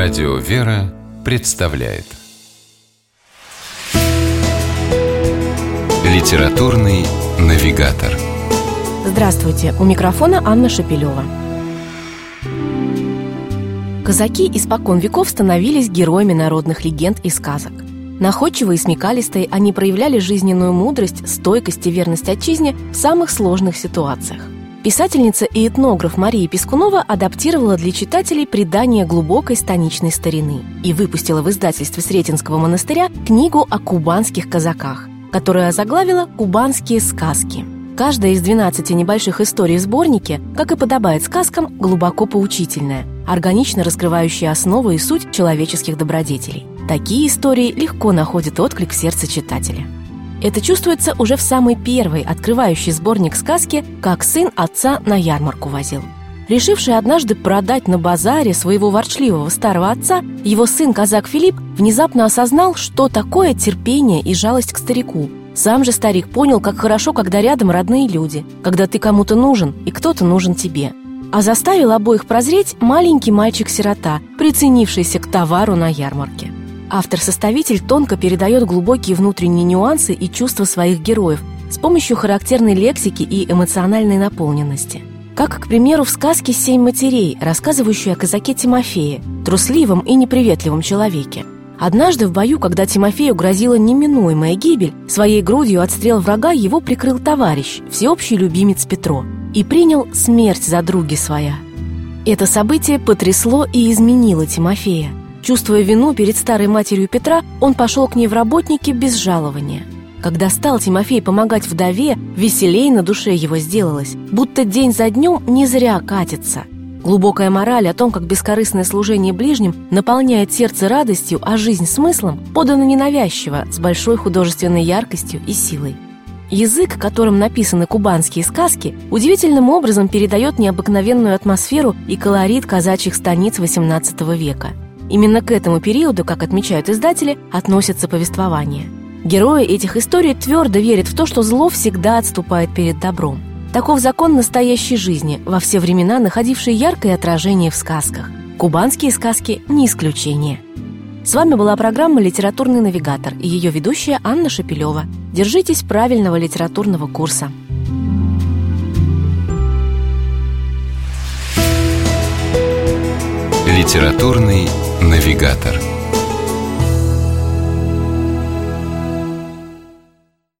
Радио «Вера» представляет Литературный навигатор Здравствуйте! У микрофона Анна Шапилева. Казаки испокон веков становились героями народных легенд и сказок. Находчивые и смекалистые, они проявляли жизненную мудрость, стойкость и верность отчизне в самых сложных ситуациях. Писательница и этнограф Мария Пескунова адаптировала для читателей предание глубокой станичной старины и выпустила в издательстве Сретенского монастыря книгу о кубанских казаках, которая озаглавила «Кубанские сказки». Каждая из 12 небольших историй в сборнике, как и подобает сказкам, глубоко поучительная, органично раскрывающая основы и суть человеческих добродетелей. Такие истории легко находят отклик в сердце читателя. Это чувствуется уже в самый первый, открывающий сборник сказки «Как сын отца на ярмарку возил». Решивший однажды продать на базаре своего ворчливого старого отца, его сын казак Филипп внезапно осознал, что такое терпение и жалость к старику. Сам же старик понял, как хорошо, когда рядом родные люди, когда ты кому-то нужен и кто-то нужен тебе. А заставил обоих прозреть маленький мальчик-сирота, приценившийся к товару на ярмарке. Автор-составитель тонко передает глубокие внутренние нюансы и чувства своих героев с помощью характерной лексики и эмоциональной наполненности. Как, к примеру, в сказке «Семь матерей», рассказывающей о казаке Тимофее, трусливом и неприветливом человеке. Однажды в бою, когда Тимофею грозила неминуемая гибель, своей грудью отстрел врага его прикрыл товарищ, всеобщий любимец Петро, и принял смерть за други своя. Это событие потрясло и изменило Тимофея. Чувствуя вину перед старой матерью Петра, он пошел к ней в работники без жалования. Когда стал Тимофей помогать вдове, веселей на душе его сделалось, будто день за днем не зря катится. Глубокая мораль о том, как бескорыстное служение ближним наполняет сердце радостью, а жизнь смыслом, подана ненавязчиво, с большой художественной яркостью и силой. Язык, которым написаны кубанские сказки, удивительным образом передает необыкновенную атмосферу и колорит казачьих станиц XVIII века – Именно к этому периоду, как отмечают издатели, относятся повествования. Герои этих историй твердо верят в то, что зло всегда отступает перед добром. Таков закон настоящей жизни, во все времена находивший яркое отражение в сказках. Кубанские сказки – не исключение. С вами была программа «Литературный навигатор» и ее ведущая Анна Шапилева. Держитесь правильного литературного курса. Литературный навигатор.